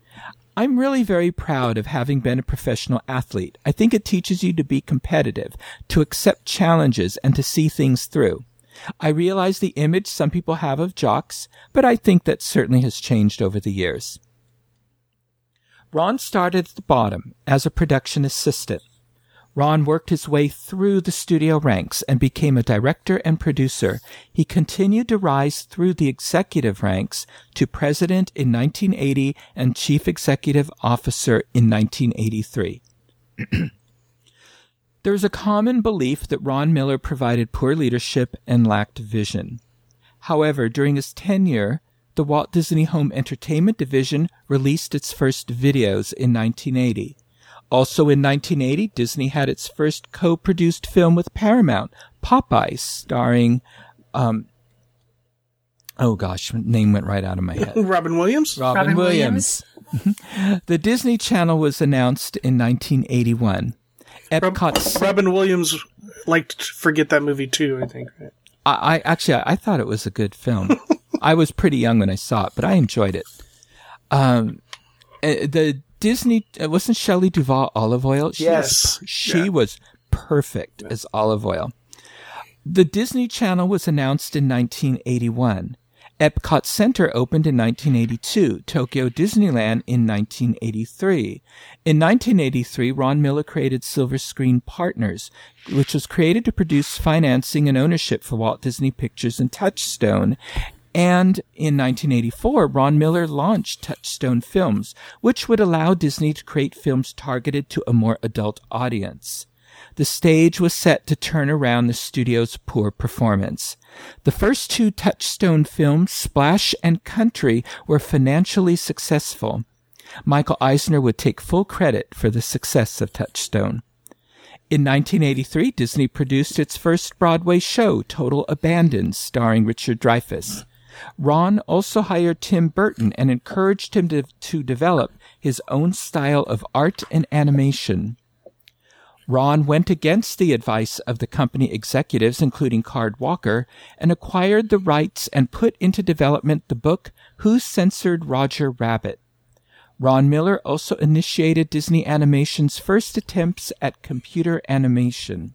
I'm really very proud of having been a professional athlete. I think it teaches you to be competitive, to accept challenges, and to see things through. I realize the image some people have of jocks, but I think that certainly has changed over the years. Ron started at the bottom as a production assistant. Ron worked his way through the studio ranks and became a director and producer. He continued to rise through the executive ranks to president in 1980 and chief executive officer in 1983. there is a common belief that Ron Miller provided poor leadership and lacked vision. However, during his tenure, the Walt Disney Home Entertainment Division released its first videos in 1980. Also in 1980, Disney had its first co-produced film with Paramount, Popeye, starring, um, oh gosh, name went right out of my head. Robin Williams? Robin, Robin Williams. the Disney Channel was announced in 1981. Rob- Epcot. Robin Williams liked to forget that movie too, I think. I, I actually, I thought it was a good film. I was pretty young when I saw it, but I enjoyed it. Um, uh, the Disney uh, wasn't Shelley Duvall Olive Oyl. She Yes. was, she Yeah. was perfect as Olive Oyl. The Disney Channel was announced in 1981. Epcot Center opened in 1982, Tokyo Disneyland in 1983. In 1983, Ron Miller created Silver Screen Partners, which was created to produce financing and ownership for Walt Disney Pictures and Touchstone. And in 1984, Ron Miller launched Touchstone Films, which would allow Disney to create films targeted to a more adult audience the stage was set to turn around the studio's poor performance. The first two Touchstone films, Splash and Country, were financially successful. Michael Eisner would take full credit for the success of Touchstone. In 1983, Disney produced its first Broadway show, Total Abandon, starring Richard Dreyfuss. Ron also hired Tim Burton and encouraged him to, to develop his own style of art and animation. Ron went against the advice of the company executives, including Card Walker, and acquired the rights and put into development the book Who Censored Roger Rabbit. Ron Miller also initiated Disney Animation's first attempts at computer animation.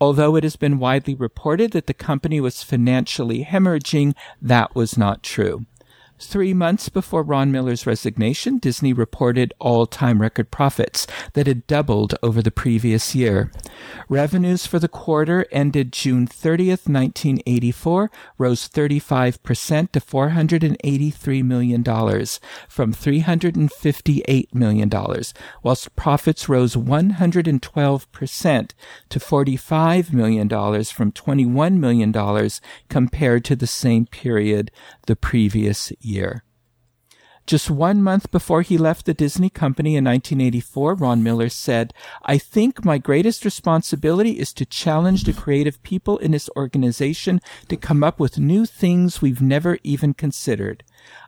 Although it has been widely reported that the company was financially hemorrhaging, that was not true. Three months before Ron Miller's resignation, Disney reported all time record profits that had doubled over the previous year. Revenues for the quarter ended June 30th, 1984, rose 35% to $483 million from $358 million, whilst profits rose 112% to $45 million from $21 million compared to the same period the previous year year. Just one month before he left the Disney company in 1984, Ron Miller said, I think my greatest responsibility is to challenge the creative people in this organization to come up with new things we've never even considered.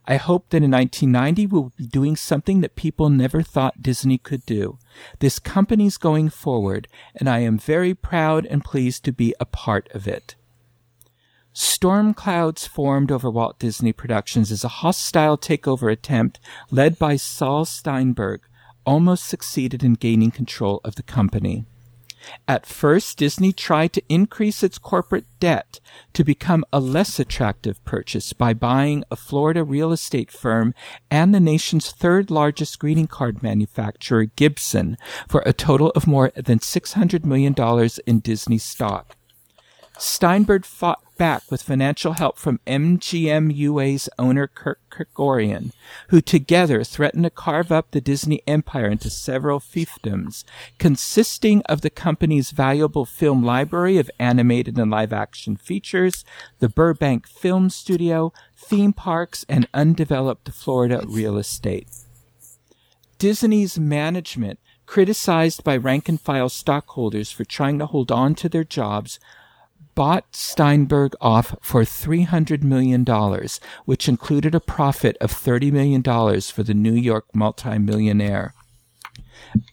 I hope that in 1990 we'll be doing something that people never thought Disney could do. This company's going forward, and I am very proud and pleased to be a part of it. Storm clouds formed over Walt Disney Productions as a hostile takeover attempt led by Saul Steinberg almost succeeded in gaining control of the company. At first, Disney tried to increase its corporate debt to become a less attractive purchase by buying a Florida real estate firm and the nation's third largest greeting card manufacturer, Gibson, for a total of more than $600 million in Disney stock. Steinberg fought back with financial help from MGM UA's owner Kirk Kerkorian, who together threatened to carve up the Disney empire into several fiefdoms, consisting of the company's valuable film library of animated and live action features, the Burbank Film Studio, theme parks, and undeveloped Florida real estate. Disney's management, criticized by rank and file stockholders for trying to hold on to their jobs, bought Steinberg off for $300 million, which included a profit of $30 million for the New York multimillionaire.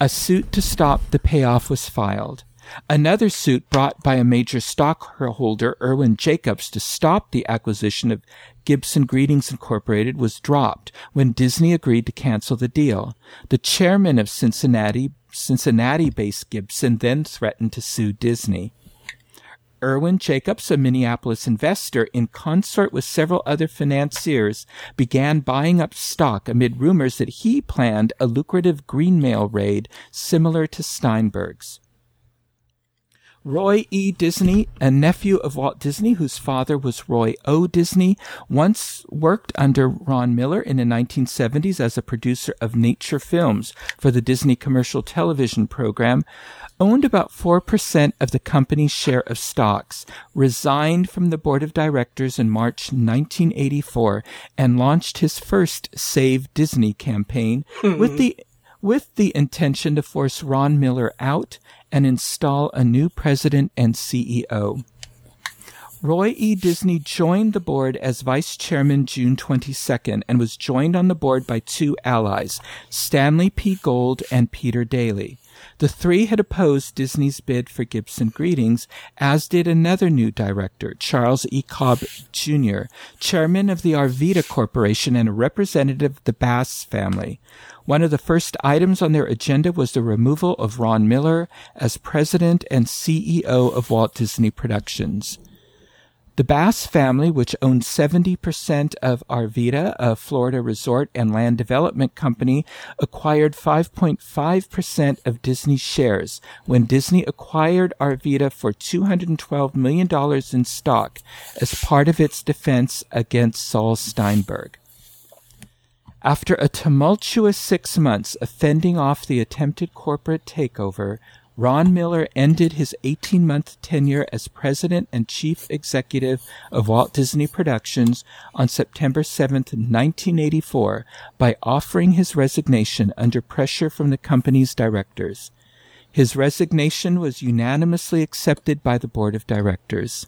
A suit to stop the payoff was filed. Another suit brought by a major stockholder, Irwin Jacobs, to stop the acquisition of Gibson Greetings Incorporated was dropped when Disney agreed to cancel the deal. The chairman of Cincinnati, Cincinnati-based Gibson then threatened to sue Disney. Irwin Jacobs, a Minneapolis investor, in consort with several other financiers, began buying up stock amid rumors that he planned a lucrative greenmail raid similar to Steinberg's. Roy E. Disney, a nephew of Walt Disney, whose father was Roy O. Disney, once worked under Ron Miller in the 1970s as a producer of nature films for the Disney commercial television program, owned about 4% of the company's share of stocks, resigned from the board of directors in March 1984, and launched his first Save Disney campaign hmm. with the with the intention to force Ron Miller out and install a new president and CEO. Roy E. Disney joined the board as vice chairman June 22nd and was joined on the board by two allies, Stanley P. Gold and Peter Dailey. The three had opposed Disney's bid for Gibson Greetings, as did another new director, Charles E. Cobb Jr., chairman of the Arvida Corporation and a representative of the Bass family. One of the first items on their agenda was the removal of Ron Miller as president and CEO of Walt Disney Productions. The Bass family, which owns 70% of Arvida, a Florida resort and land development company, acquired 5.5% of Disney's shares when Disney acquired Arvida for $212 million in stock as part of its defense against Saul Steinberg. After a tumultuous six months of fending off the attempted corporate takeover, Ron Miller ended his 18 month tenure as president and chief executive of Walt Disney Productions on September 7, 1984, by offering his resignation under pressure from the company's directors. His resignation was unanimously accepted by the board of directors.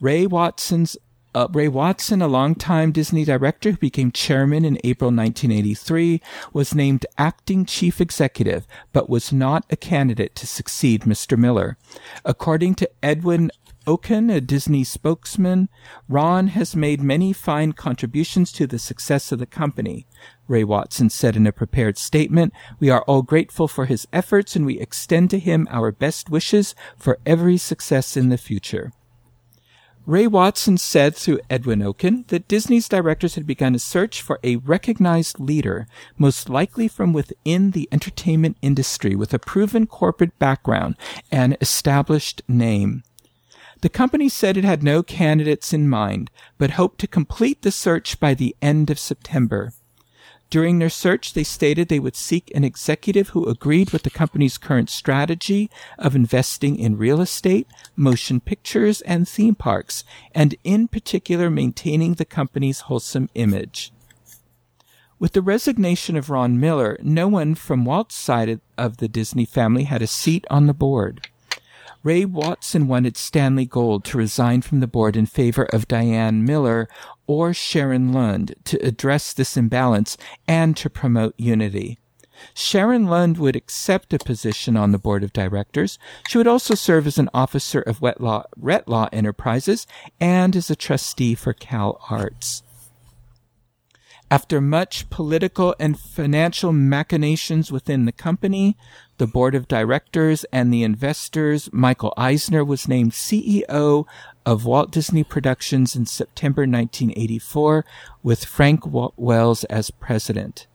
Ray Watson's uh, Ray Watson, a longtime Disney director who became chairman in April 1983, was named acting chief executive, but was not a candidate to succeed Mr. Miller. According to Edwin Okun, a Disney spokesman, Ron has made many fine contributions to the success of the company. Ray Watson said in a prepared statement, We are all grateful for his efforts and we extend to him our best wishes for every success in the future. Ray Watson said through Edwin Okun that Disney's directors had begun a search for a recognized leader, most likely from within the entertainment industry with a proven corporate background and established name. The company said it had no candidates in mind, but hoped to complete the search by the end of September. During their search, they stated they would seek an executive who agreed with the company's current strategy of investing in real estate, motion pictures, and theme parks, and in particular maintaining the company's wholesome image. With the resignation of Ron Miller, no one from Walt's side of the Disney family had a seat on the board. Ray Watson wanted Stanley Gold to resign from the board in favor of Diane Miller or Sharon Lund to address this imbalance and to promote unity. Sharon Lund would accept a position on the board of directors. She would also serve as an officer of Wetlaw, Retlaw Enterprises and as a trustee for Cal Arts. After much political and financial machinations within the company, the board of directors and the investors, Michael Eisner was named CEO of Walt Disney Productions in September 1984 with Frank Wells as president.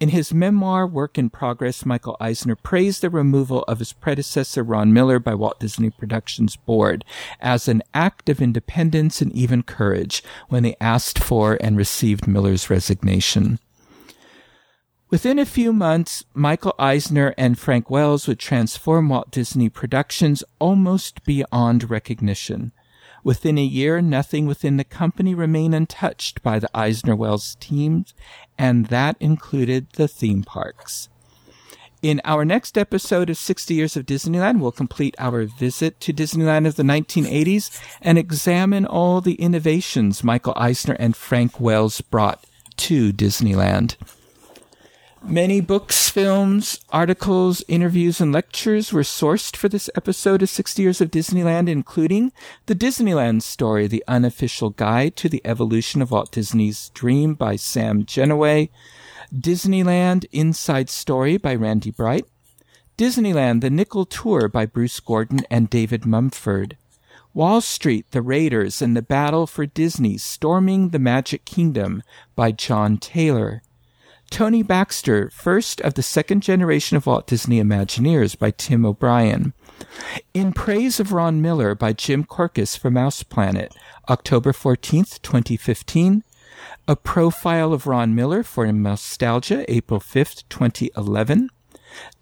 In his memoir, Work in Progress, Michael Eisner praised the removal of his predecessor, Ron Miller, by Walt Disney Productions board as an act of independence and even courage when they asked for and received Miller's resignation. Within a few months, Michael Eisner and Frank Wells would transform Walt Disney Productions almost beyond recognition. Within a year, nothing within the company remained untouched by the Eisner Wells teams, and that included the theme parks. In our next episode of 60 Years of Disneyland, we'll complete our visit to Disneyland of the 1980s and examine all the innovations Michael Eisner and Frank Wells brought to Disneyland. Many books, films, articles, interviews, and lectures were sourced for this episode of 60 Years of Disneyland, including The Disneyland Story, the unofficial guide to the evolution of Walt Disney's Dream by Sam Gennawey, Disneyland Inside Story by Randy Bright, Disneyland The Nickel Tour by Bruce Gordon and David Mumford, Wall Street, The Raiders, and the Battle for Disney, Storming the Magic Kingdom by John Taylor, Tony Baxter, first of the second generation of Walt Disney Imagineers by Tim O'Brien. In Praise of Ron Miller by Jim Korkis for Mouse Planet, October 14th, 2015. A Profile of Ron Miller for Nostalgia, April 5th, 2011.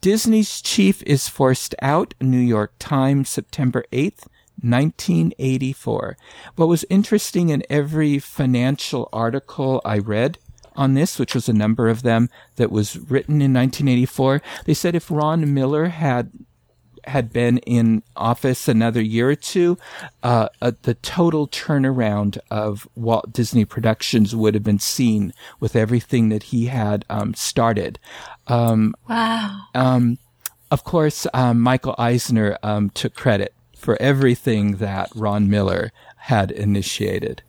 Disney's Chief is Forced Out, New York Times, September 8th, 1984. What was interesting in every financial article I read on this, which was a number of them that was written in 1984. They said if Ron Miller had had been in office another year or two, uh, uh, the total turnaround of Walt Disney Productions would have been seen with everything that he had um, started. Um, Wow. um, of course, um, Michael Eisner um, took credit for everything that Ron Miller had initiated.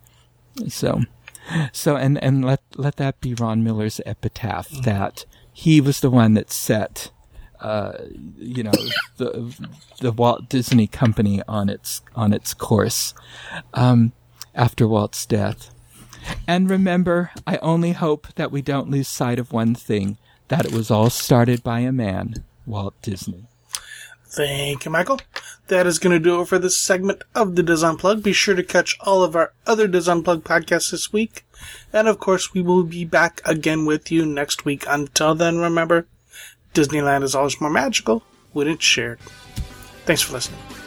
So, so and and let let that be Ron Miller's epitaph that he was the one that set, uh, you know, the the Walt Disney Company on its on its course um, after Walt's death. And remember, I only hope that we don't lose sight of one thing that it was all started by a man, Walt Disney. Thank you, Michael. That is going to do it for this segment of the Dis Unplugged. Be sure to catch all of our other Dis Unplugged podcasts this week. And of course, we will be back again with you next week. Until then, remember, Disneyland is always more magical when it's shared. Thanks for listening.